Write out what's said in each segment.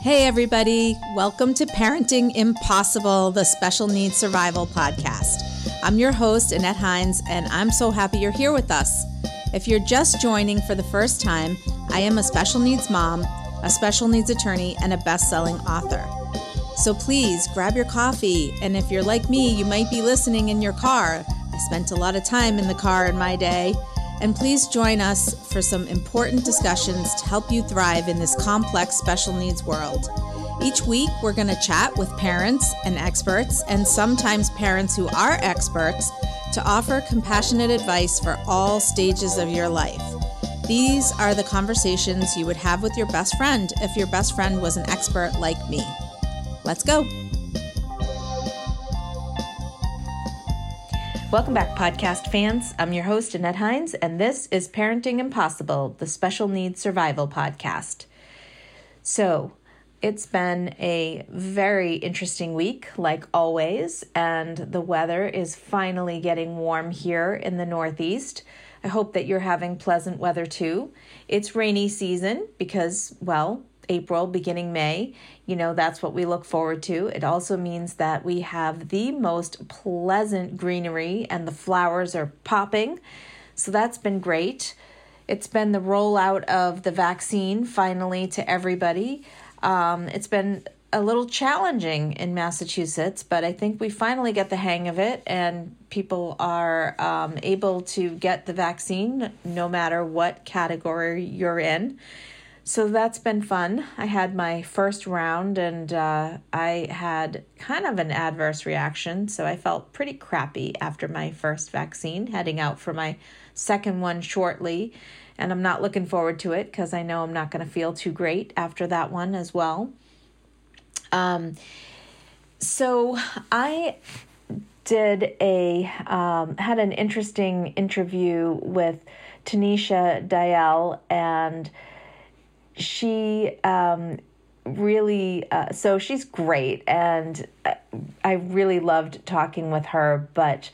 Hey, everybody. Welcome to Parenting Impossible, the Special Needs Survival Podcast. I'm your host, Annette Hines, and I'm so happy you're here with us. If you're just joining for the first time, I am a special needs mom, a special needs attorney, and a best selling author. So please grab your coffee, and if you're like me, you might be listening in your car. I spent a lot of time in the car in my day. And please join us for some important discussions to help you thrive in this complex special needs world. Each week, we're going to chat with parents and experts, and sometimes parents who are experts, to offer compassionate advice for all stages of your life. These are the conversations you would have with your best friend if your best friend was an expert like me. Let's go. Welcome back, podcast fans. I'm your host, Annette Hines, and this is Parenting Impossible, the Special Needs Survival Podcast. So, it's been a very interesting week, like always, and the weather is finally getting warm here in the Northeast. I hope that you're having pleasant weather too. It's rainy season because, well, April, beginning May. You know, that's what we look forward to. It also means that we have the most pleasant greenery and the flowers are popping. So that's been great. It's been the rollout of the vaccine finally to everybody. Um, it's been a little challenging in Massachusetts, but I think we finally get the hang of it, and people are um, able to get the vaccine no matter what category you're in so that's been fun. I had my first round and uh, I had kind of an adverse reaction. So I felt pretty crappy after my first vaccine, heading out for my second one shortly. And I'm not looking forward to it because I know I'm not going to feel too great after that one as well. Um, so I did a um, had an interesting interview with Tanisha Dial and she um, really uh, so she's great and uh, i really loved talking with her but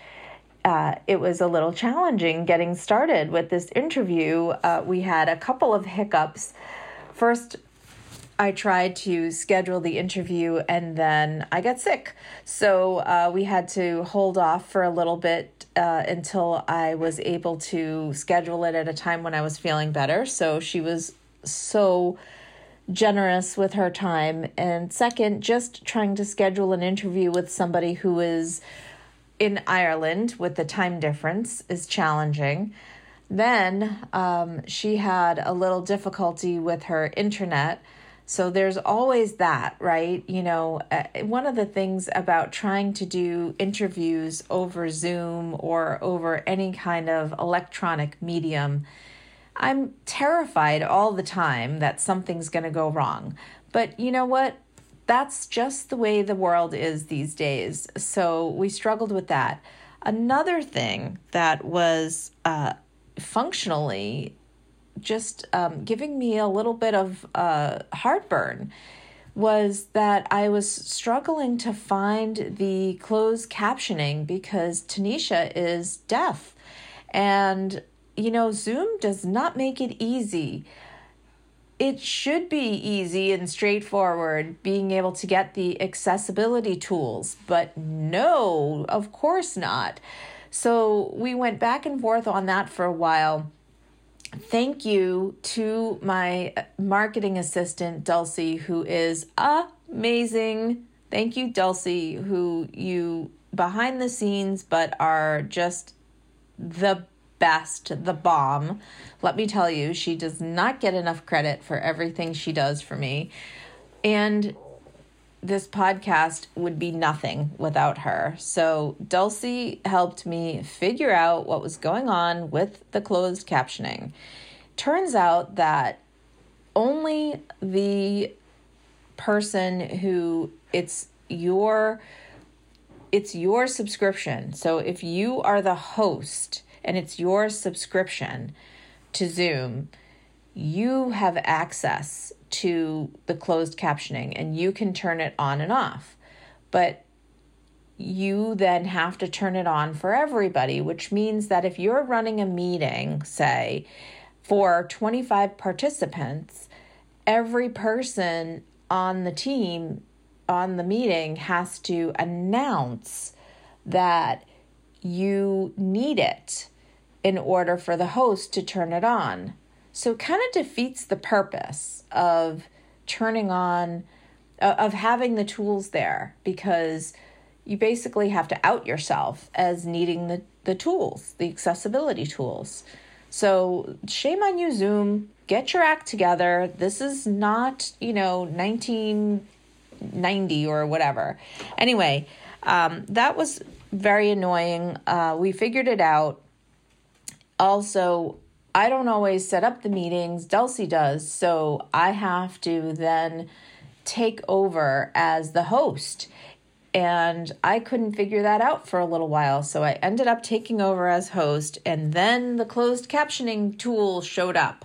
uh, it was a little challenging getting started with this interview. Uh, we had a couple of hiccups. First i tried to schedule the interview and then i got sick. So uh, we had to hold off for a little bit uh, until i was able to schedule it at a time when i was feeling better. So she was so generous with her time. And second, just trying to schedule an interview with somebody who is in Ireland with the time difference is challenging. Then um, she had a little difficulty with her internet. So there's always that, right? You know, uh, one of the things about trying to do interviews over Zoom or over any kind of electronic medium I'm terrified all the time that something's going to go wrong. But you know what? That's just the way the world is these days. So we struggled with that. Another thing that was uh, functionally just um, giving me a little bit of uh, heartburn was that I was struggling to find the closed captioning because Tanisha is deaf. And you know, Zoom does not make it easy. It should be easy and straightforward being able to get the accessibility tools, but no, of course not. So we went back and forth on that for a while. Thank you to my uh, marketing assistant, Dulcie, who is amazing. Thank you, Dulcie, who you behind the scenes, but are just the best, the bomb. Let me tell you, she does not get enough credit for everything she does for me. And this podcast would be nothing without her. So, Dulcie helped me figure out what was going on with the closed captioning. Turns out that only the person who it's your it's your subscription. So if you are the host and it's your subscription to Zoom, you have access to the closed captioning and you can turn it on and off. But you then have to turn it on for everybody, which means that if you're running a meeting, say, for 25 participants, every person on the team on the meeting has to announce that you need it in order for the host to turn it on. So it kind of defeats the purpose of turning on, of having the tools there because you basically have to out yourself as needing the, the tools, the accessibility tools. So shame on you, Zoom. Get your act together. This is not, you know, 1990 or whatever. Anyway, um, that was very annoying. Uh, we figured it out. Also, I don't always set up the meetings, Dulcie does. So I have to then take over as the host. And I couldn't figure that out for a little while. So I ended up taking over as host. And then the closed captioning tool showed up.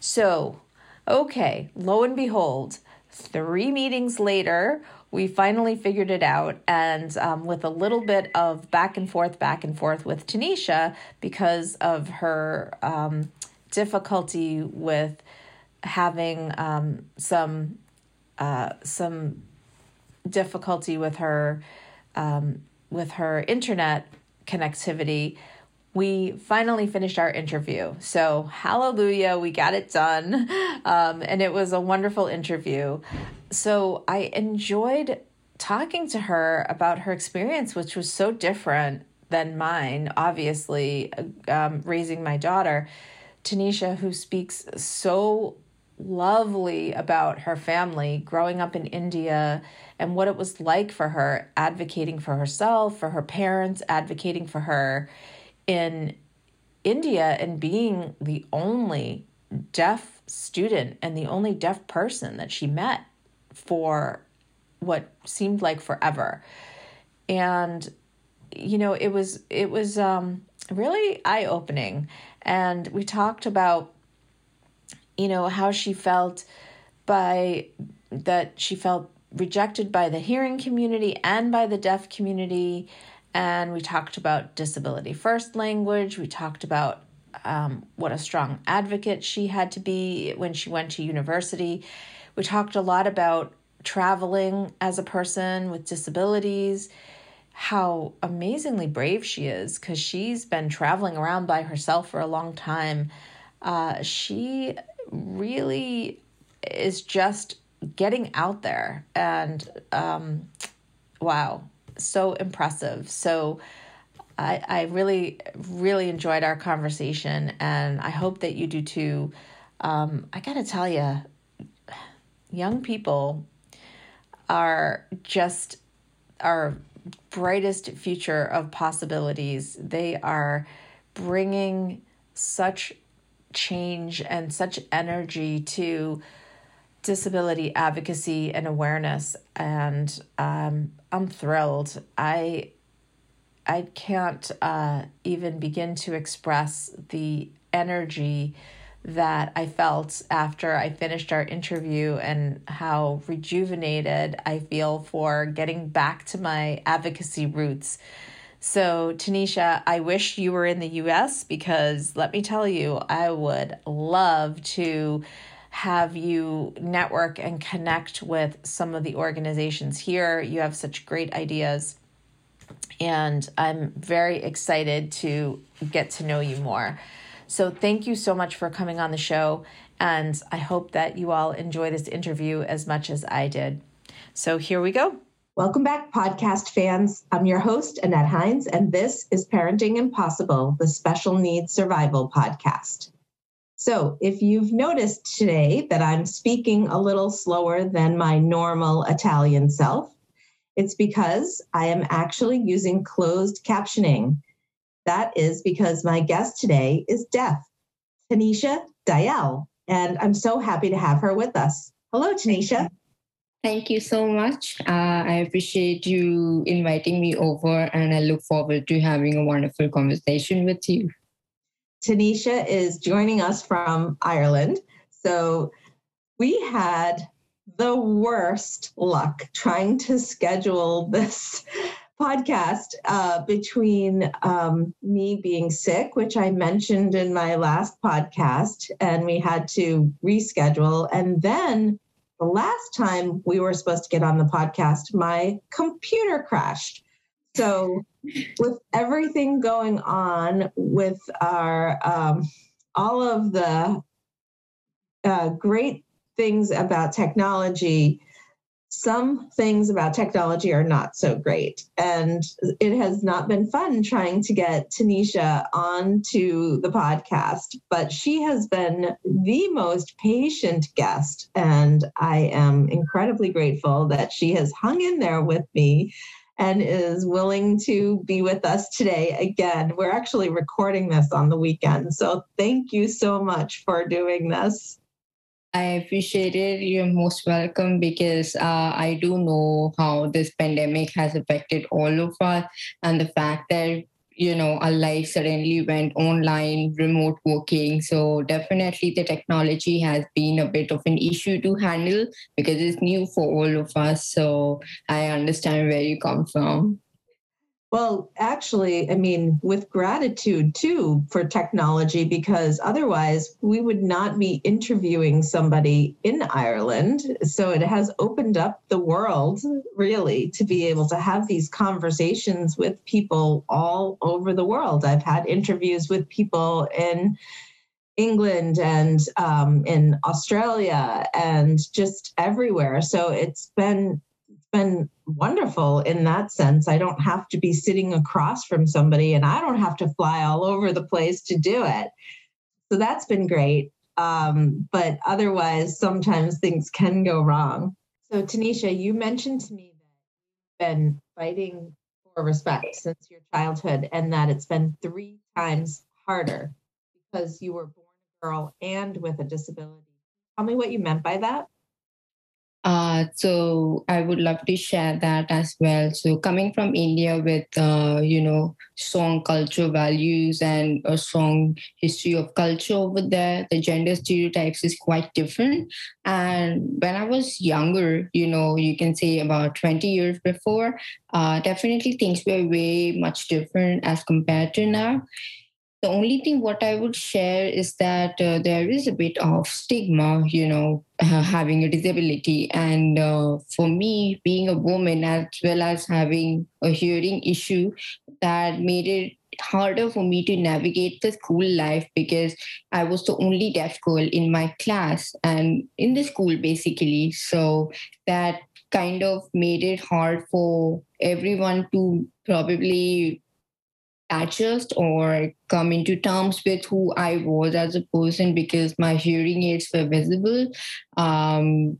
So, okay, lo and behold, three meetings later, we finally figured it out. And um, with a little bit of back and forth, back and forth with Tanisha because of her um, difficulty with having um, some uh, some difficulty with her um, with her internet connectivity we finally finished our interview. So, hallelujah, we got it done. Um, and it was a wonderful interview. So, I enjoyed talking to her about her experience, which was so different than mine, obviously, um, raising my daughter. Tanisha, who speaks so lovely about her family growing up in India and what it was like for her advocating for herself, for her parents, advocating for her in India and being the only deaf student and the only deaf person that she met for what seemed like forever. And you know, it was it was um really eye-opening and we talked about you know how she felt by that she felt rejected by the hearing community and by the deaf community and we talked about disability first language. We talked about um, what a strong advocate she had to be when she went to university. We talked a lot about traveling as a person with disabilities, how amazingly brave she is because she's been traveling around by herself for a long time. Uh, she really is just getting out there and um, wow so impressive. So I, I really, really enjoyed our conversation, and I hope that you do too. Um, I gotta tell you, young people are just our brightest future of possibilities. They are bringing such change and such energy to disability advocacy and awareness and um, i'm thrilled i i can't uh, even begin to express the energy that i felt after i finished our interview and how rejuvenated i feel for getting back to my advocacy roots so, Tanisha, I wish you were in the US because let me tell you, I would love to have you network and connect with some of the organizations here. You have such great ideas. And I'm very excited to get to know you more. So, thank you so much for coming on the show. And I hope that you all enjoy this interview as much as I did. So, here we go. Welcome back, podcast fans. I'm your host, Annette Hines, and this is Parenting Impossible, the Special Needs Survival Podcast. So, if you've noticed today that I'm speaking a little slower than my normal Italian self, it's because I am actually using closed captioning. That is because my guest today is deaf, Tanisha Dial, and I'm so happy to have her with us. Hello, Tanisha. Thank you so much. Uh, I appreciate you inviting me over, and I look forward to having a wonderful conversation with you. Tanisha is joining us from Ireland. So we had the worst luck trying to schedule this podcast uh, between um, me being sick, which I mentioned in my last podcast, and we had to reschedule, and then the last time we were supposed to get on the podcast, my computer crashed. So, with everything going on with our um, all of the uh, great things about technology, some things about technology are not so great. And it has not been fun trying to get Tanisha onto the podcast, but she has been the most patient guest. And I am incredibly grateful that she has hung in there with me and is willing to be with us today again. We're actually recording this on the weekend. So thank you so much for doing this. I appreciate it. You're most welcome because uh, I do know how this pandemic has affected all of us and the fact that you know our life suddenly went online remote working so definitely the technology has been a bit of an issue to handle because it's new for all of us so i understand where you come from well, actually, I mean, with gratitude too for technology, because otherwise we would not be interviewing somebody in Ireland. So it has opened up the world really to be able to have these conversations with people all over the world. I've had interviews with people in England and um, in Australia and just everywhere. So it's been been wonderful in that sense. I don't have to be sitting across from somebody and I don't have to fly all over the place to do it. So that's been great. Um, but otherwise, sometimes things can go wrong. So, Tanisha, you mentioned to me that you've been fighting for respect since your childhood and that it's been three times harder because you were born a girl and with a disability. Tell me what you meant by that. Uh, so I would love to share that as well. So coming from India with uh, you know strong culture values and a strong history of culture over there, the gender stereotypes is quite different. And when I was younger, you know, you can say about 20 years before, uh, definitely things were way much different as compared to now the only thing what i would share is that uh, there is a bit of stigma you know having a disability. And uh, for me being a woman as well as having a hearing issue that made it harder for me to navigate the school life because i was the only deaf girl in my class and in the school basically. So that kind of made it hard for everyone to probably adjust or come into terms with who I was as a person because my hearing aids were visible. Um,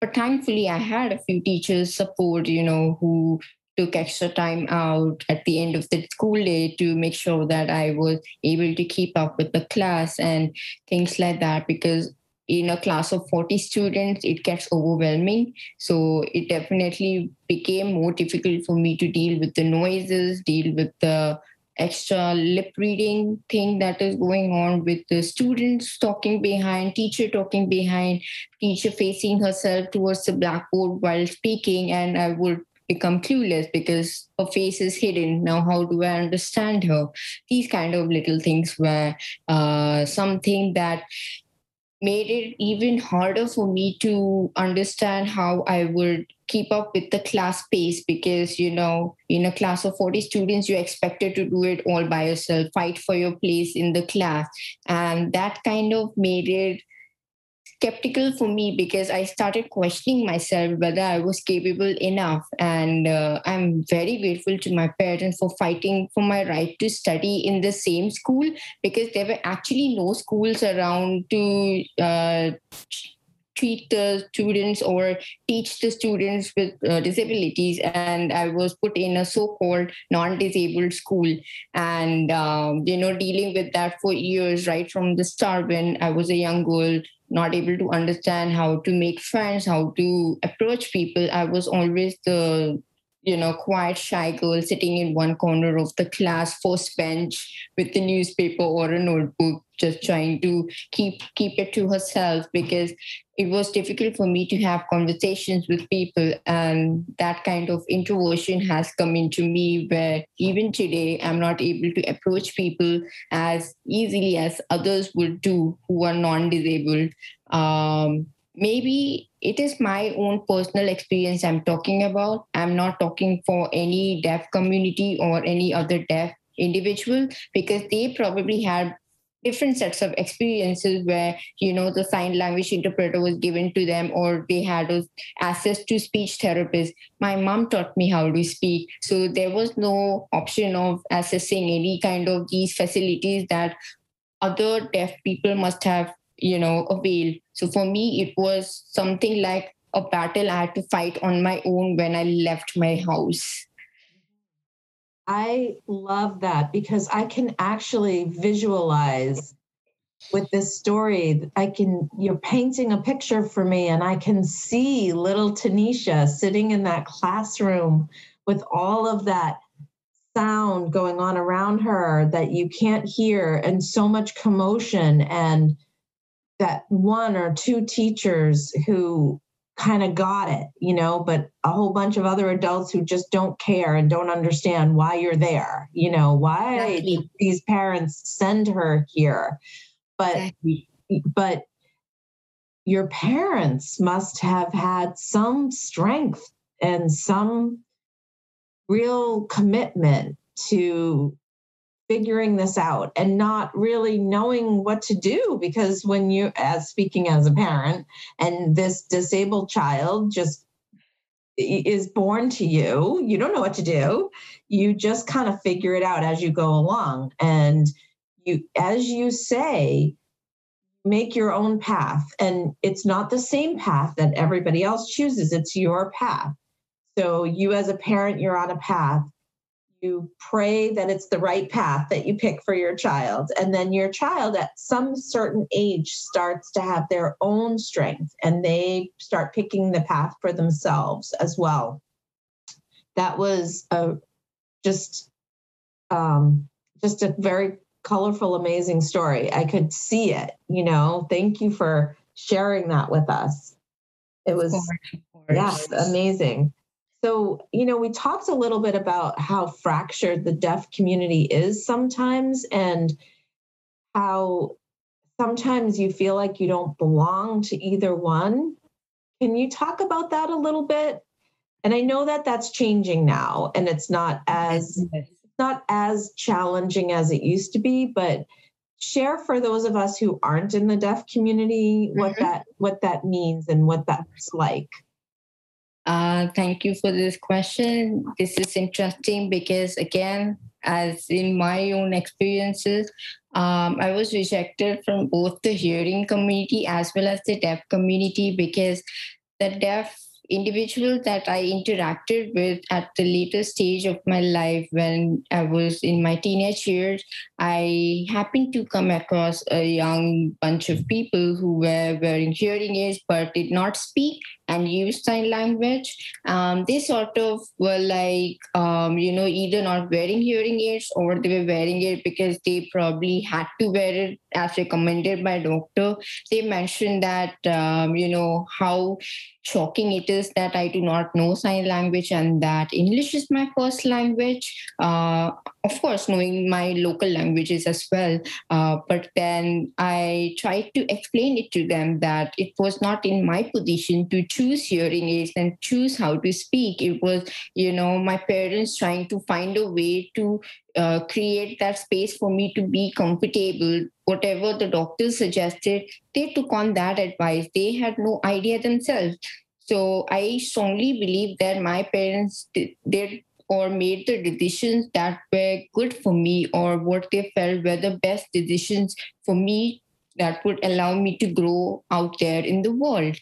but thankfully, I had a few teachers support, you know, who took extra time out at the end of the school day to make sure that I was able to keep up with the class and things like that because in a class of 40 students it gets overwhelming so it definitely became more difficult for me to deal with the noises deal with the extra lip reading thing that is going on with the students talking behind, teacher talking behind, teacher facing herself towards the blackboard while speaking, and I would become clueless because her face is hidden. Now, how do I understand her? These kind of little things were uh, something that made it even harder for me to understand how I would keep up with the class pace because you know in a class of 40 students you're expected to do it all by yourself fight for your place in the class and that kind of made it skeptical for me because I started questioning myself whether I was capable enough. And uh, I'm very grateful to my parents for fighting for my right to study in the same school because there were actually no schools around to. Uh, treat the students or teach the students with uh, disabilities and i was put in a so-called non-disabled school and um, you know dealing with that for years right from the start when i was a young girl not able to understand how to make friends, how to approach people. I was always the you know, quiet, shy girl sitting in one corner of the class, first bench with the newspaper or a notebook, just trying to keep keep it to herself because it was difficult for me to have conversations with people, and that kind of introversion has come into me. Where even today, I'm not able to approach people as easily as others would do who are non-disabled. Um, maybe it is my own personal experience I'm talking about. I'm not talking for any deaf community or any other deaf individual because they probably had different sets of experiences where you know the sign language interpreter was given to them or they had access to speech therapists my mom taught me how to speak so there was no option of accessing any kind of these facilities that other deaf people must have you know availed so for me it was something like a battle i had to fight on my own when i left my house I love that because I can actually visualize with this story. I can, you're painting a picture for me, and I can see little Tanisha sitting in that classroom with all of that sound going on around her that you can't hear, and so much commotion, and that one or two teachers who kind of got it, you know, but a whole bunch of other adults who just don't care and don't understand why you're there, you know, why exactly. these parents send her here. But exactly. but your parents must have had some strength and some real commitment to figuring this out and not really knowing what to do because when you as speaking as a parent and this disabled child just is born to you you don't know what to do. You just kind of figure it out as you go along. And you as you say make your own path. And it's not the same path that everybody else chooses. It's your path. So you as a parent you're on a path you pray that it's the right path that you pick for your child. And then your child at some certain age starts to have their own strength and they start picking the path for themselves as well. That was a just um, just a very colorful, amazing story. I could see it, you know. Thank you for sharing that with us. It was yes, amazing. So, you know, we talked a little bit about how fractured the deaf community is sometimes and how sometimes you feel like you don't belong to either one. Can you talk about that a little bit? And I know that that's changing now and it's not as not as challenging as it used to be, but share for those of us who aren't in the deaf community what mm-hmm. that what that means and what that's like. Uh, thank you for this question. This is interesting because, again, as in my own experiences, um, I was rejected from both the hearing community as well as the deaf community because the deaf individual that I interacted with at the later stage of my life when I was in my teenage years, I happened to come across a young bunch of people who were wearing hearing aids but did not speak and use sign language. Um, they sort of were like, um, you know, either not wearing hearing aids or they were wearing it because they probably had to wear it as recommended by doctor. They mentioned that, um, you know, how shocking it is that I do not know sign language and that English is my first language. Uh, of course, knowing my local languages as well. Uh, but then I tried to explain it to them that it was not in my position to choose hearing aids and choose how to speak. It was, you know, my parents trying to find a way to uh, create that space for me to be comfortable. Whatever the doctors suggested, they took on that advice. They had no idea themselves. So I strongly believe that my parents did or made the decisions that were good for me or what they felt were the best decisions for me that would allow me to grow out there in the world.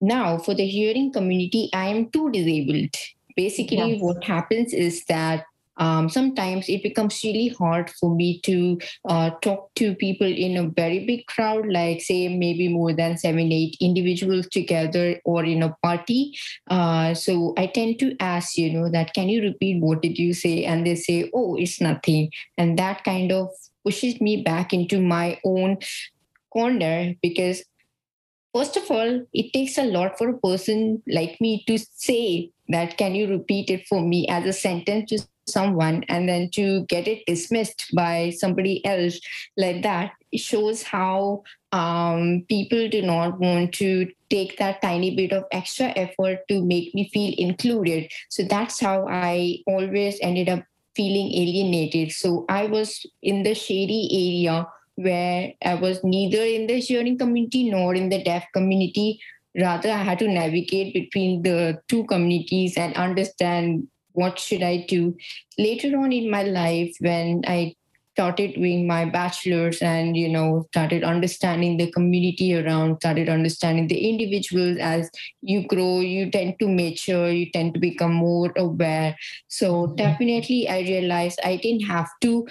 Now, for the hearing community, I am too disabled. Basically, yes. what happens is that um, sometimes it becomes really hard for me to uh, talk to people in a very big crowd, like say maybe more than seven, eight individuals together or in a party. Uh, so I tend to ask, you know, that can you repeat what did you say? And they say, oh, it's nothing. And that kind of pushes me back into my own corner because first of all, it takes a lot for a person like me to say that, can you repeat it for me as a sentence to someone and then to get it dismissed by somebody else like that it shows how um, people do not want to take that tiny bit of extra effort to make me feel included. So that's how I always ended up feeling alienated. So I was in the shady area where I was neither in the hearing community nor in the deaf community. Rather, I had to navigate between the two communities and understand what should I do. Later on in my life, when I started doing my bachelor's and you know started understanding the community around started understanding the individuals as you grow you tend to mature you tend to become more aware so mm-hmm. definitely i realized i didn't have to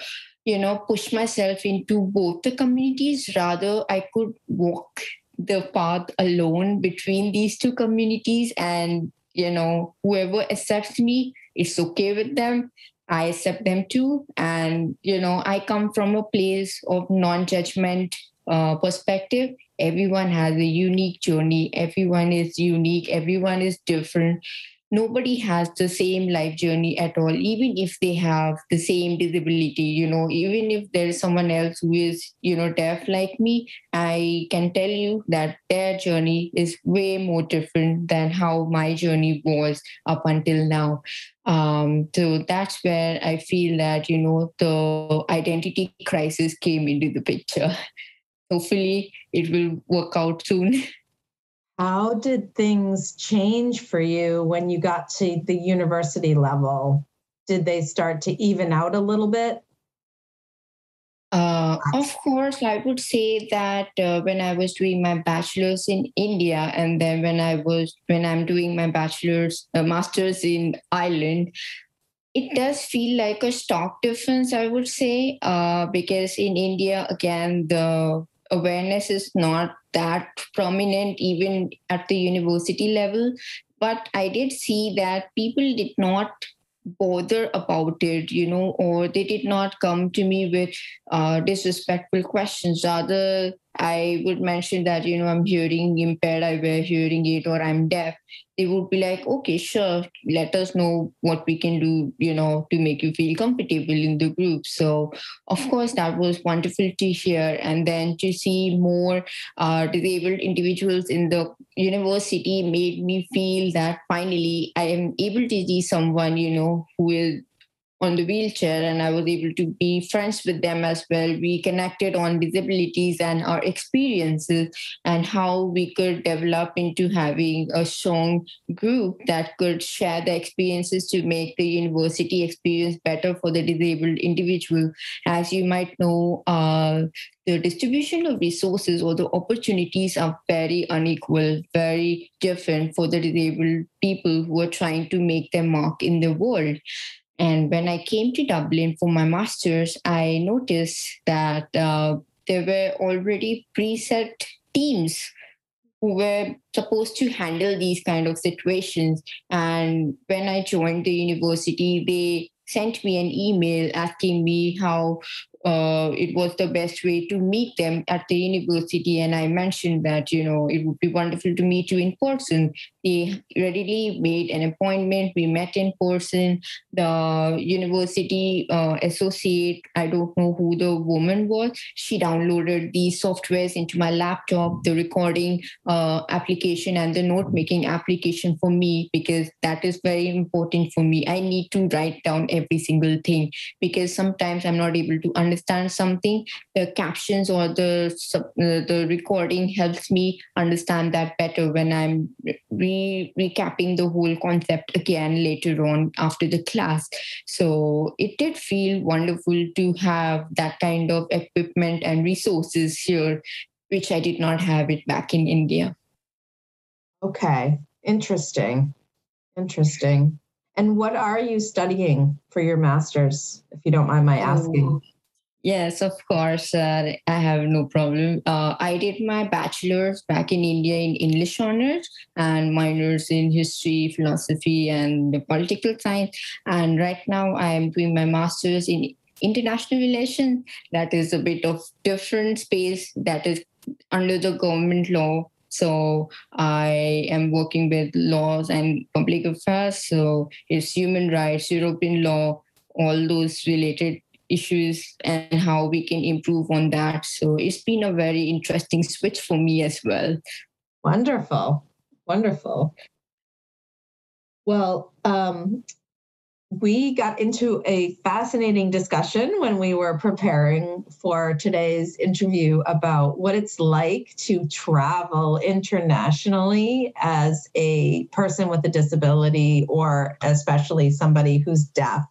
you know push myself into both the communities. Rather i could walk the path alone between these two communities and you know whoever accepts me it's okay with them. I accept them too. And, you know, I come from a place of non judgment uh, perspective. Everyone has a unique journey, everyone is unique, everyone is different nobody has the same life journey at all even if they have the same disability you know even if there is someone else who is you know deaf like me i can tell you that their journey is way more different than how my journey was up until now. Um, so that's where i feel that you know the identity crisis came into the picture. Hopefully it will work out soon How did things change for you when you got to the university level? Did they start to even out a little bit? Uh, of course, I would say that uh, when I was doing my bachelor's in India, and then when I was when I'm doing my bachelor's uh, master's in Ireland, it does feel like a stock difference. I would say uh, because in India, again, the awareness is not that prominent even at the university level. But I did see that people did not bother about it, you know, or they did not come to me with uh, disrespectful questions. Rather, I would mention that, you know, I'm hearing impaired, I wear hearing aid, or I'm deaf they would be like, okay, sure, let us know what we can do, you know, to make you feel comfortable in the group. So, of course, that was wonderful to hear. And then to see more uh, disabled individuals in the university made me feel that finally I am able to see someone, you know, who is on the wheelchair and I was able to be friends with them as well. We connected on disabilities and our experiences and how we could develop into having a strong group that could share the experiences to make the university experience better for the disabled individual. As you might know, uh, the distribution of resources or the opportunities are very unequal, very different for the disabled people who are trying to make their mark in the world. And when I came to Dublin for my master's, I noticed that uh, there were already preset teams who were supposed to handle these kind of situations. And when I joined the university, they sent me an email asking me how uh, it was the best way to meet them at the university. And I mentioned that, you know, it would be wonderful to meet you in person. They readily made an appointment. We met in person. The university uh, associate, I don't know who the woman was, she downloaded these softwares into my laptop, the recording uh, application and the note making application for me, because that is very important for me. I need to write down every single thing because sometimes I'm not able to understand understand something, the captions or the uh, the recording helps me understand that better when I'm re- recapping the whole concept again later on after the class. So it did feel wonderful to have that kind of equipment and resources here, which I did not have it back in India. Okay, interesting. Interesting. And what are you studying for your master's, if you don't mind my asking? Yes, of course. Uh, I have no problem. Uh, I did my bachelor's back in India in English honors and minors in history, philosophy, and political science. And right now, I am doing my master's in international relations. That is a bit of different space that is under the government law. So I am working with laws and public affairs. So it's human rights, European law, all those related issues and how we can improve on that. So it's been a very interesting switch for me as well. Wonderful. Wonderful. Well, um, we got into a fascinating discussion when we were preparing for today's interview about what it's like to travel internationally as a person with a disability or especially somebody who's deaf.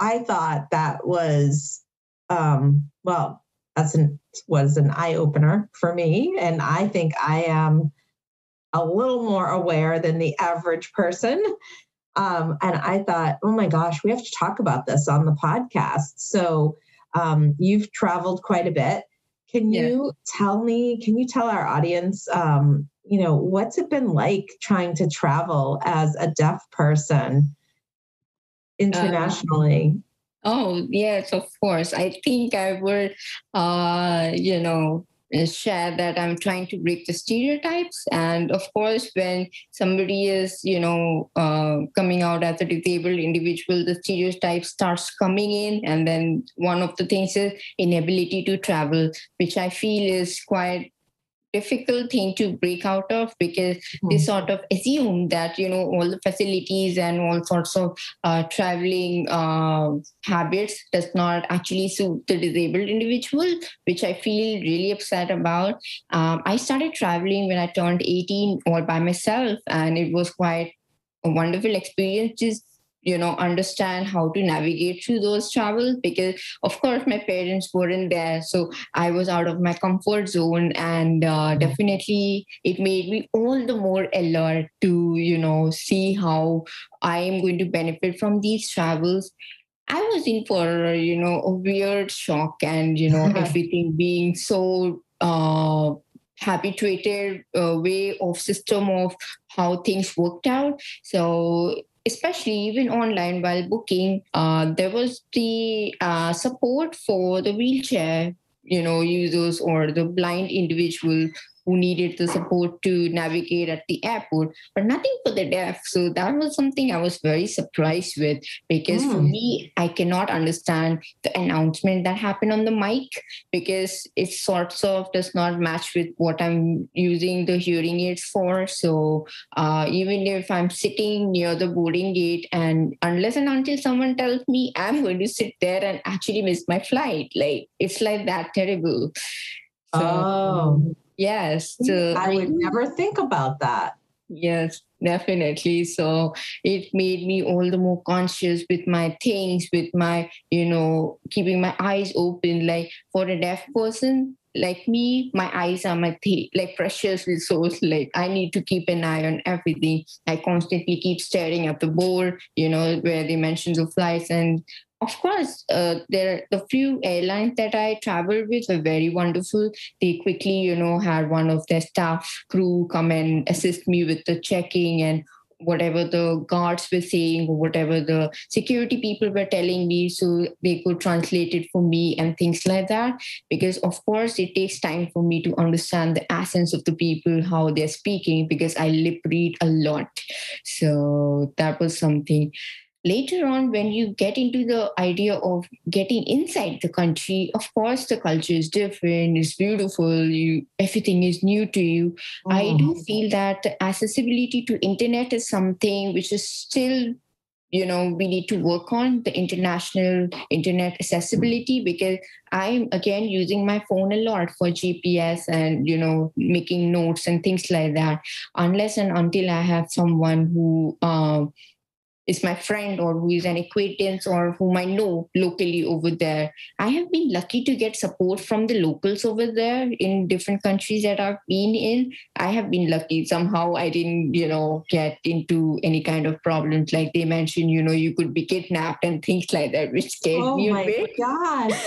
I thought that was, um, well, that's an, was an eye opener for me. And I think I am a little more aware than the average person um, and I thought, oh my gosh, we have to talk about this on the podcast. So um, you've traveled quite a bit. Can you tell me, can you tell our audience, um, you know, what's it been like trying to travel as a deaf person internationally? oh, yes, of course. I think I would, uh, you know, share that I'm trying to break the stereotypes. And of course, when somebody is, you know, uh, coming out as a disabled individual, the stereotype starts coming in. And then one of the things is inability to travel, which I feel is quite difficult thing to break out of because mm-hmm. they sort of assume that you know all the facilities and all sorts of uh, traveling uh, habits does not actually suit the disabled individual which i feel really upset about um, i started traveling when i turned 18 all by myself and it was quite a wonderful experience just you know understand how to navigate through those travels because of course my parents weren't there. So i was out of my comfort zone and uh, definitely it made me all the more alert to you know see how i am going to benefit from these travels. I was in for you know a weird shock and you know everything being so uh, habituated uh, way of system of how things worked out. So especially even online while booking, uh, there was the uh, support for the wheelchair, you know, users or the blind individual who needed the support to navigate at the airport, but nothing for the deaf. So that was something I was very surprised with because mm. for hmm. me, I cannot understand the announcement that happened on the mic because it sort of does not match with what I'm using the hearing aids for. So uh, even if I'm sitting near the boarding gate and unless and until someone tells me I'm going to sit there and actually miss my flight, like it's like that terrible. So, oh Yes. Mm, so I would never think about that. Yes, definitely. So it made me all the more conscious with my things, with my, you know, keeping my eyes open. Like for a deaf person, like me, my eyes are my th- like precious resource. Like I need to keep an eye on everything. I constantly keep staring at the board, you know, where they mention the flights and of course, uh, there the few airlines that I traveled with were very wonderful. They quickly, you know, had one of their staff crew come and assist me with the checking and whatever the guards were saying or whatever the security people were telling me so they could translate it for me and things like that. Because of course it takes time for me to understand the essence of the people how they're speaking because i lip read a lot. So that was something later on when you get into the idea of getting inside the country of course the culture is different it's beautiful you everything is new to you mm. i do mm-hmm. feel that accessibility to internet is something which is still you know we need to work on the international internet accessibility because i'm again using my phone a lot for gps and you know making notes and things like that unless and until i have someone who uh, is my friend or who is an acquaintance or whom I know locally over there. I have been lucky to get support from the locals over there in different countries that I've been in. I have been lucky. Somehow I didn't, you know, get into any kind of problems. Like they mentioned, you know, you could be kidnapped and things like that, which scared oh me a bit. Oh my God.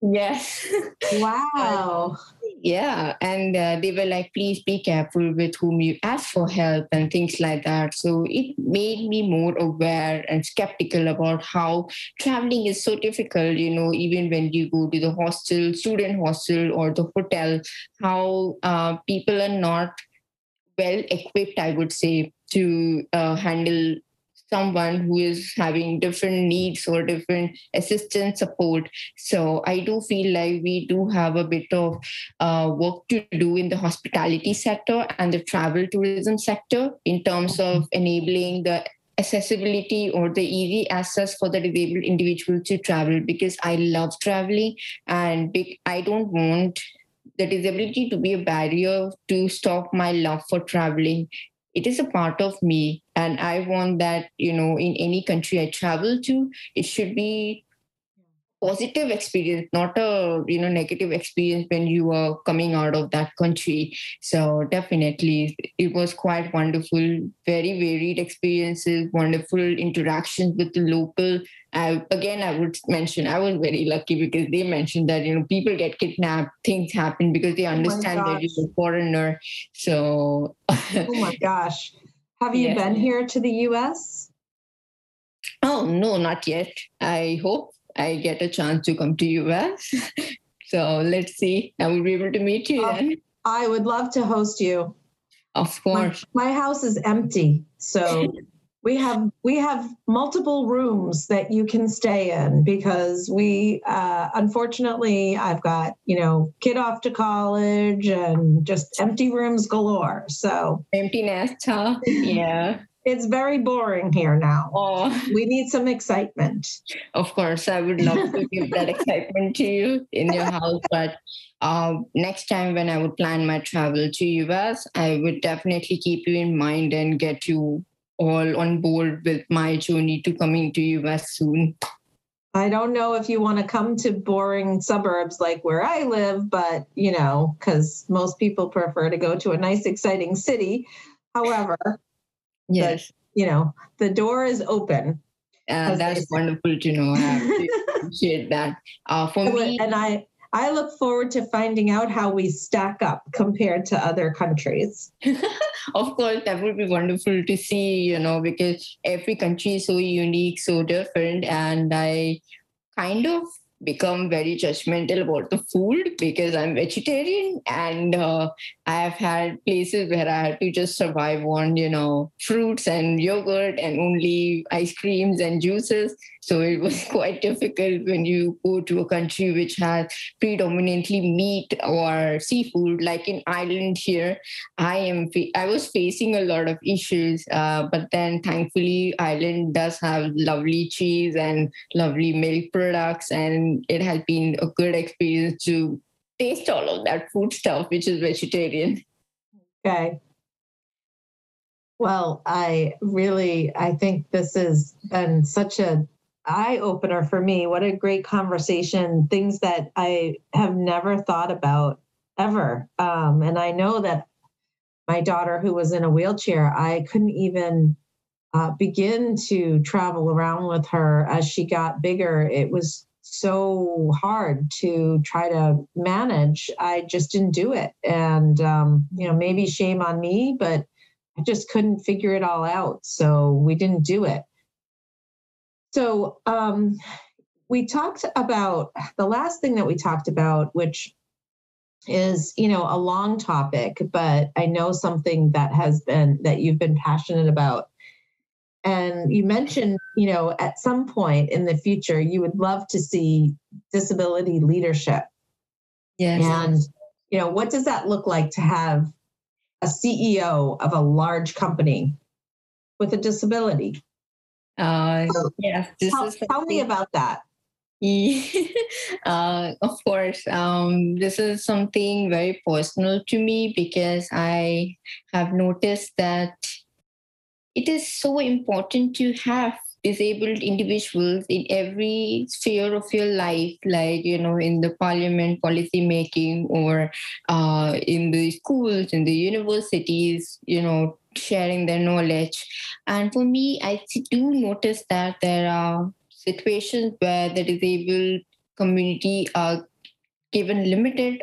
Yes. Wow. Uh, yeah. And uh, they were like, please be careful with whom you ask for help and things like that. So it made me more aware and skeptical about how traveling is so difficult, you know, even when you go to the hostel, student hostel, or the hotel, how uh, people are not well equipped, I would say, to uh, handle someone who is having different needs or different assistance support. So I do feel like we do have a bit of uh, work to do in the hospitality sector and the travel tourism sector in terms of enabling the accessibility or the easy access for the disabled individual to travel because I love traveling and I don't want the disability to be a barrier to stop my love for traveling it is a part of me. And i want that you know in any country i travel to it should be positive experience not a you know negative experience when you are coming out of that country. So definitely it was quite wonderful. Very varied experiences wonderful interactions with the local. I, again i would mention i was very lucky because they mentioned that you know people get kidnapped things happen because they oh understand oh that you're a foreigner. So oh my gosh. Have you yes. been here to the us oh no not yet. I hope I get a chance to come to US. so let's see. I will be able to meet you then. I would love to host you. Of course. My, my house is empty. So we have we have multiple rooms that you can stay in because we uh, unfortunately I've got you know kid off to college and just empty rooms galore. So empty nest, huh? Yeah it's very boring here now. Oh. We need some excitement. Of course, I would love to give that excitement to you in your house. But uh, next time when I would plan my travel to US, I would definitely keep you in mind and get you all on board with my journey to coming to US soon. I don't know if you want to come to boring suburbs like where I live, but you know, because most people prefer to go to a nice, exciting city. However, Yes. you know, the door is open. Uh, that's wonderful to know. I appreciate that. Uh, for me, and I I look forward to finding out how we stack up compared to other countries. of course, that would be wonderful to see, you know, because every country is so unique, so different. And I kind of become very judgmental about the food because I'm vegetarian and uh, I've had places where I had to just survive on, you know, fruits and yogurt and only ice creams and juices. So it was quite difficult when you go to a country which has predominantly meat or seafood. Like in Ireland here, I am I was facing a lot of issues, uh, but then thankfully Ireland does have lovely cheese and lovely milk products, and it has been a good experience to taste all of that food stuff, which is vegetarian. Okay. Well, I really I think this has been such a eye opener for me. What a great conversation. Things that I have never thought about ever. Um, and I know that my daughter, who was in a wheelchair, I couldn't even uh, begin to travel around with her as she got bigger. It was so hard to try to manage. I just didn't do it. And, um, you know, maybe shame on me, but I just couldn't figure it all out. So we didn't do it. So um, we talked about the last thing that we talked about, which is you know a long topic, but I know something that has been that you've been passionate about. And you mentioned, you know, at some point in the future, you would love to see disability leadership. Yes. And, you know, what does that look like to have a CEO of a large company with a disability? Uh, yes, tell, tell me about that. uh, of course, um, this is something very personal to me because I have noticed that it is so important to have disabled individuals in every sphere of your life, like, you know, in the parliament, policy making, or uh, in the schools, in the universities, you know, sharing their knowledge. And for me, I do notice that there are situations where the disabled community are given limited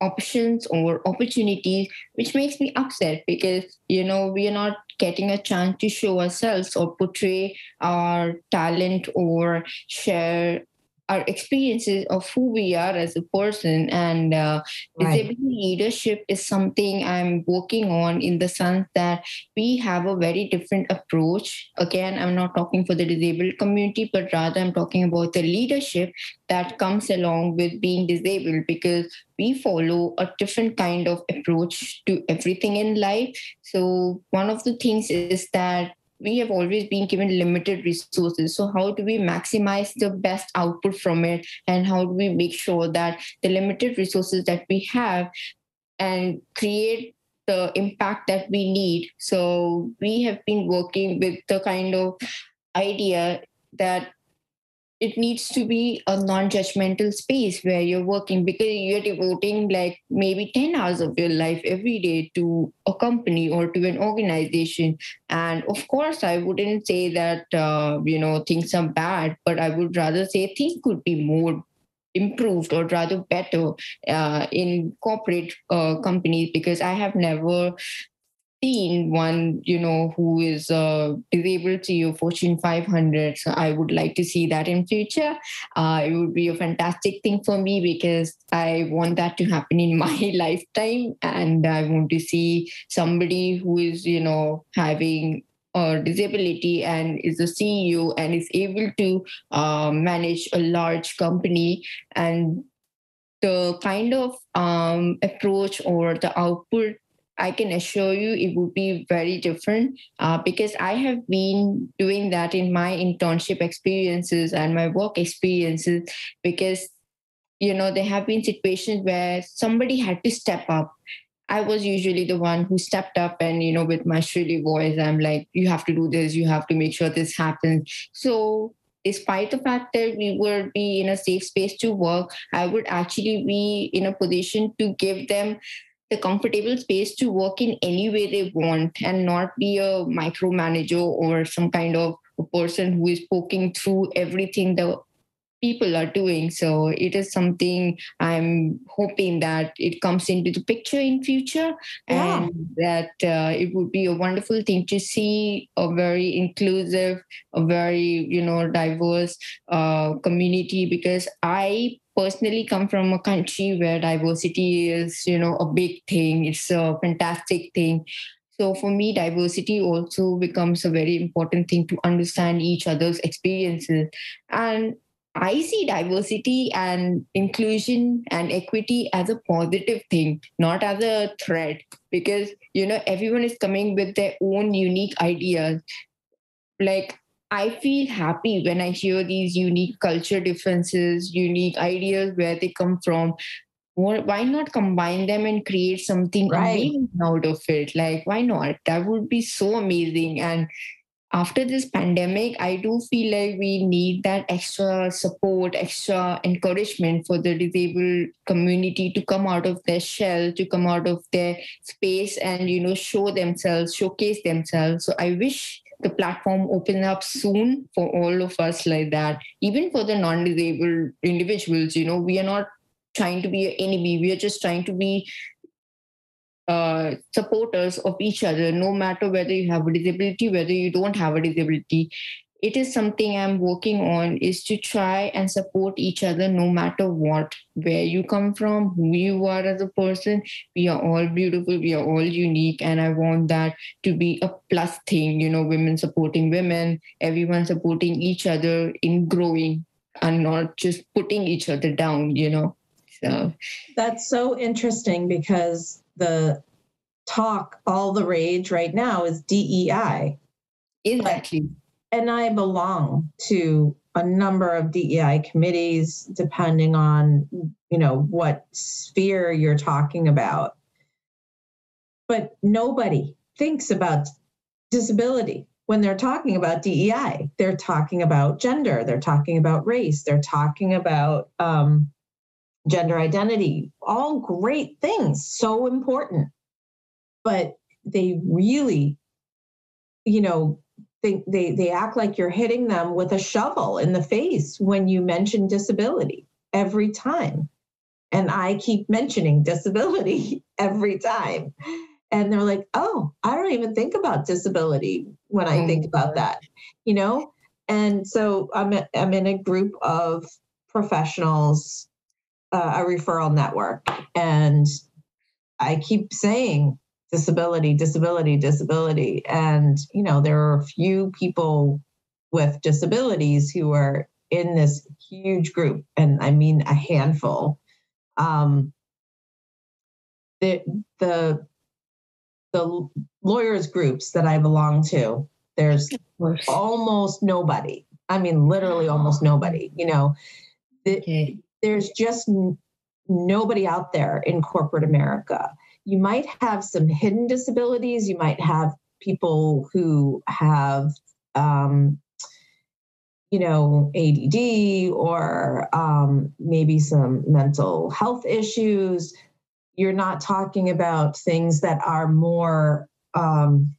options or opportunities, which makes me upset because, you know, we are not getting a chance to show ourselves or portray our talent or share our experiences of who we are as a person and uh, right. disability leadership is something i'm working on in the sense that we have a very different approach again i'm not talking for the disabled community but rather i'm talking about the leadership that comes along with being disabled because we follow a different kind of approach to everything in life so one of the things is that we have always been given limited resources. So how do we maximize the best output from it? And how do we make sure that the limited resources that we have and create the impact that we need? So we have been working with the kind of idea that it needs to be a non-judgmental space where you're working because you're devoting like maybe 10 hours of your life every day to a company or to an organization. And of course i wouldn't say that uh, you know things are bad but i would rather say things could be more improved or rather better uh, in corporate uh, companies because i have never seen one, you know, who is uh, able to your Fortune 500. So I would like to see that in future. Uh, it would be a fantastic thing for me because I want that to happen in my lifetime, and I want to see somebody who is, you know, having a disability and is a CEO and is able to uh, manage a large company and the kind of um, approach or the output I can assure you it would be very different uh, because I have been doing that in my internship experiences and my work experiences because you know there have been situations where somebody had to step up I was usually the one who stepped up and, you know, with my shrilly voice, I'm like, you have to do this, you have to make sure this happens. So despite the fact that we would be in a safe space to work, I would actually be in a position to give them the comfortable space to work in any way they want and not be a micromanager or some kind of a person who is poking through everything the people are doing so it is something i'm hoping that it comes into the picture in future yeah. and that uh, it would be a wonderful thing to see a very inclusive a very you know diverse uh, community because i personally come from a country where diversity is you know a big thing. It's a fantastic thing. So for me diversity also becomes a very important thing to understand each other's experiences. And I see diversity and inclusion and equity as a positive thing, not as a threat, because you know everyone is coming with their own unique ideas. Like I feel happy when I hear these unique culture differences, unique ideas where they come from. Why not combine them and create something right. amazing out of it? Like, why not? That would be so amazing. And after this pandemic, I do feel like we need that extra support, extra encouragement for the disabled community to come out of their shell, to come out of their space and, you know, show themselves, showcase themselves. So I wish the platform open up soon for all of us like that. Even for the non-disabled individuals you know we are not trying to be an enemy. We are just trying to be uh, supporters of each other no matter whether you have a disability whether you don't have a disability it is something i'm working on is to try and support each other no matter what. Where you come from who you are as a person we are all beautiful we are all unique and i want that to be a plus thing you know women supporting women everyone supporting each other in growing and not just putting each other down you know. So that's so interesting because the talk all the rage right now is dei exactly and I belong to a number of DEI committees, depending on you know what sphere you're talking about. But nobody thinks about disability when they're talking about DEI. They're talking about gender. They're talking about race. They're talking about um, gender identity. All great things, so important. But they really, you know, they, they, they act like you're hitting them with a shovel in the face when you mention disability every time. And I keep mentioning disability every time. And they're like, oh, I don't even think about disability when I think about that, you know? And so I'm, a, I'm in a group of professionals uh, a referral network. And I keep saying disability, disability, disability. And, you know, there are a few people with disabilities who are in this huge group, and I mean a handful. Um, the, the the lawyers groups that I belong to, there's almost nobody. I mean, literally almost nobody. You know, the, okay. there's just n- nobody out there in corporate America. You might have some hidden disabilities. You might have people who have, um, you know, ADD or um, maybe some mental health issues. You're not talking about things that are more um,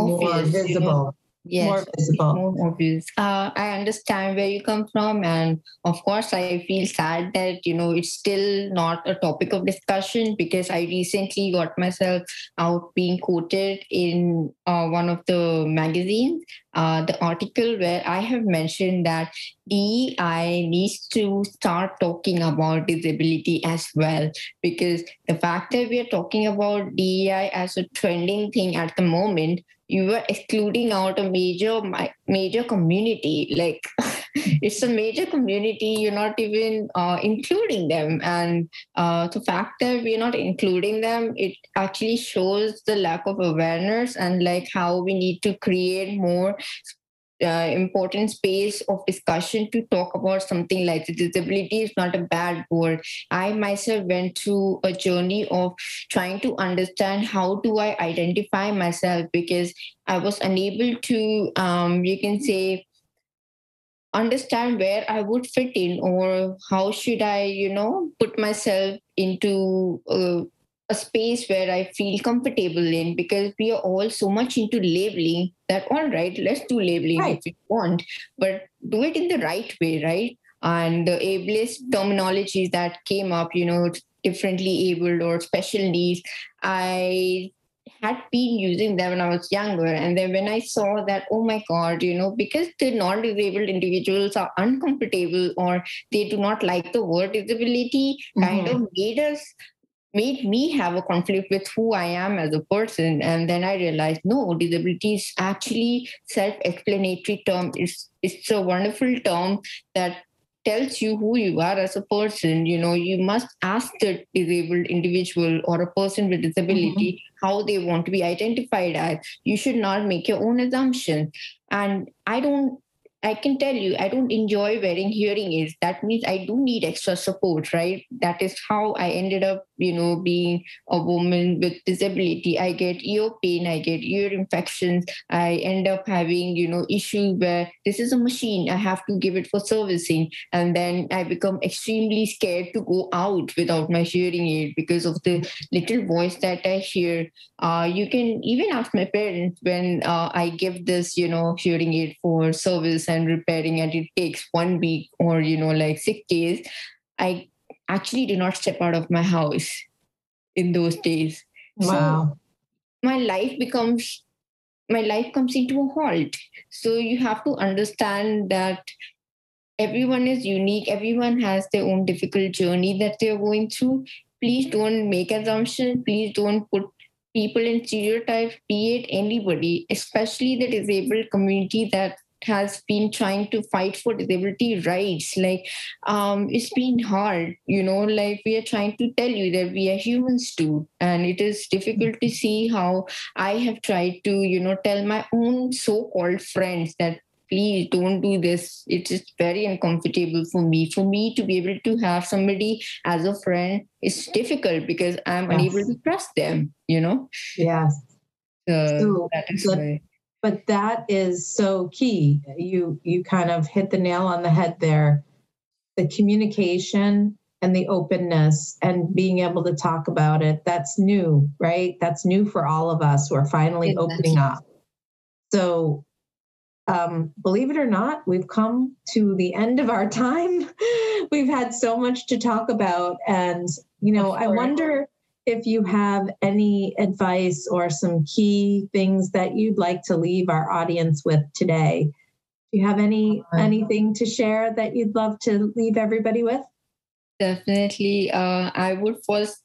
more visible yes, more visible. More obvious. Uh, I understand where you come from, and of course, I feel sad that you know it's still not a topic of discussion because I recently got myself out being quoted in uh, one of the magazines. Uh, the article where I have mentioned that DEI needs to start talking about disability as well because the fact that we are talking about DEI as a trending thing at the moment you were excluding out a major major community like it's a major community you're not even uh, including them. And uh, the fact that we're not including them it actually shows the lack of awareness and like how we need to create more uh, important space of discussion to talk about something like disability is not a bad word. I myself went through a journey of trying to understand how do i identify myself because i was unable to um, you can say understand where i would fit in or how should i you know put myself into uh, a space where I feel comfortable in because we are all so much into labeling that all right, let's do labeling right. if we want, but do it in the right way, right? And the ableist terminologies that came up, you know, differently abled or special needs, I had been using them when I was younger. And then when I saw that, oh my God, you know, because the non disabled individuals are uncomfortable or they do not like the word disability, mm-hmm. kind of made us made me have a conflict with who I am as a person. And then I realized, no, disability is actually self-explanatory term. It's it's a wonderful term that tells you who you are as a person. You know, you must ask the disabled individual or a person with disability mm-hmm. how they want to be identified as. You should not make your own assumptions. And I don't I can tell you, I don't enjoy wearing hearing aids. That means I do need extra support, right? That is how I ended up, you know, being a woman with disability. I get ear pain, I get ear infections. I end up having, you know, issues where this is a machine, I have to give it for servicing. And then I become extremely scared to go out without my hearing aid because of the little voice that I hear. Uh, you can even ask my parents when uh, I give this, you know, hearing aid for service and repairing and it takes one week or you know like six days i actually did not step out of my house in those days. Wow. so my life becomes my life comes into a halt. So you have to understand that everyone is unique. Everyone has their own difficult journey that they're going through. Please don't make assumptions. Please don't put people in stereotypes. Be it anybody especially the disabled community that has been trying to fight for disability rights. Like um it's been hard you know like we are trying to tell you that we are humans too. And it is difficult to see how i have tried to you know tell my own so-called friends that please don't do this. It is very uncomfortable for me. For me to be able to have somebody as a friend is difficult because i'm yes. unable to trust them you know? Yes. So, so that is why but that is so key. You you kind of hit the nail on the head there. The communication and the openness and being able to talk about it that's new right? That's new for all of us. We're finally exactly. opening up. So um, believe it or not we've come to the end of our time. We've had so much to talk about and you know i wonder if you have any advice or some key things that you'd like to leave our audience with today Do you have any anything to share that you'd love to leave everybody with? Definitely. Uh, I would first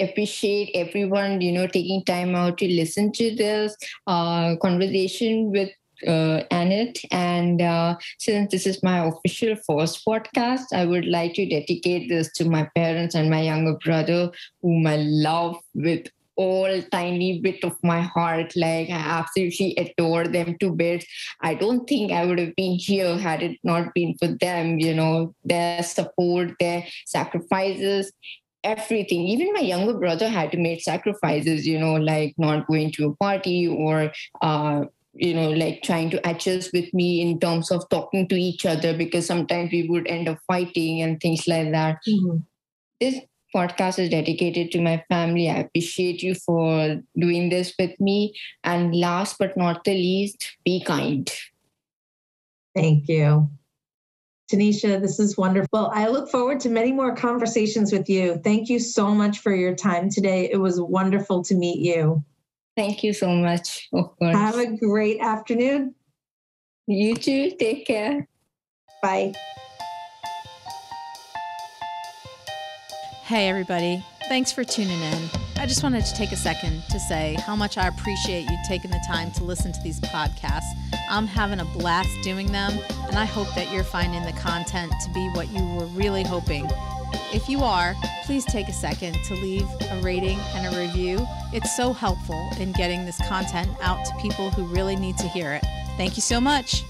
appreciate everyone, you know, taking time out to listen to this uh, conversation with uh, Annette. And uh, since this is my official first podcast, I would like to dedicate this to my parents and my younger brother, whom I love with all tiny bit of my heart. Like I absolutely adore them to bits. I don't think I would have been here had it not been for them, you know, their support, their sacrifices everything even my younger brother had to make sacrifices you know like not going to a party or uh, you know like trying to adjust with me in terms of talking to each other because sometimes we would end up fighting and things like that mm-hmm. this podcast is dedicated to my family i appreciate you for doing this with me and last but not the least be kind thank you Tanisha, this is wonderful. I look forward to many more conversations with you. Thank you so much for your time today. It was wonderful to meet you. Thank you so much. Of course. Have a great afternoon. You too. Take care. Bye. Hey, everybody. Thanks for tuning in. I just wanted to take a second to say how much I appreciate you taking the time to listen to these podcasts. I'm having a blast doing them, and I hope that you're finding the content to be what you were really hoping if you are, please take a second to leave a rating and a review. It's so helpful in getting this content out to people who really need to hear it. Thank you so much.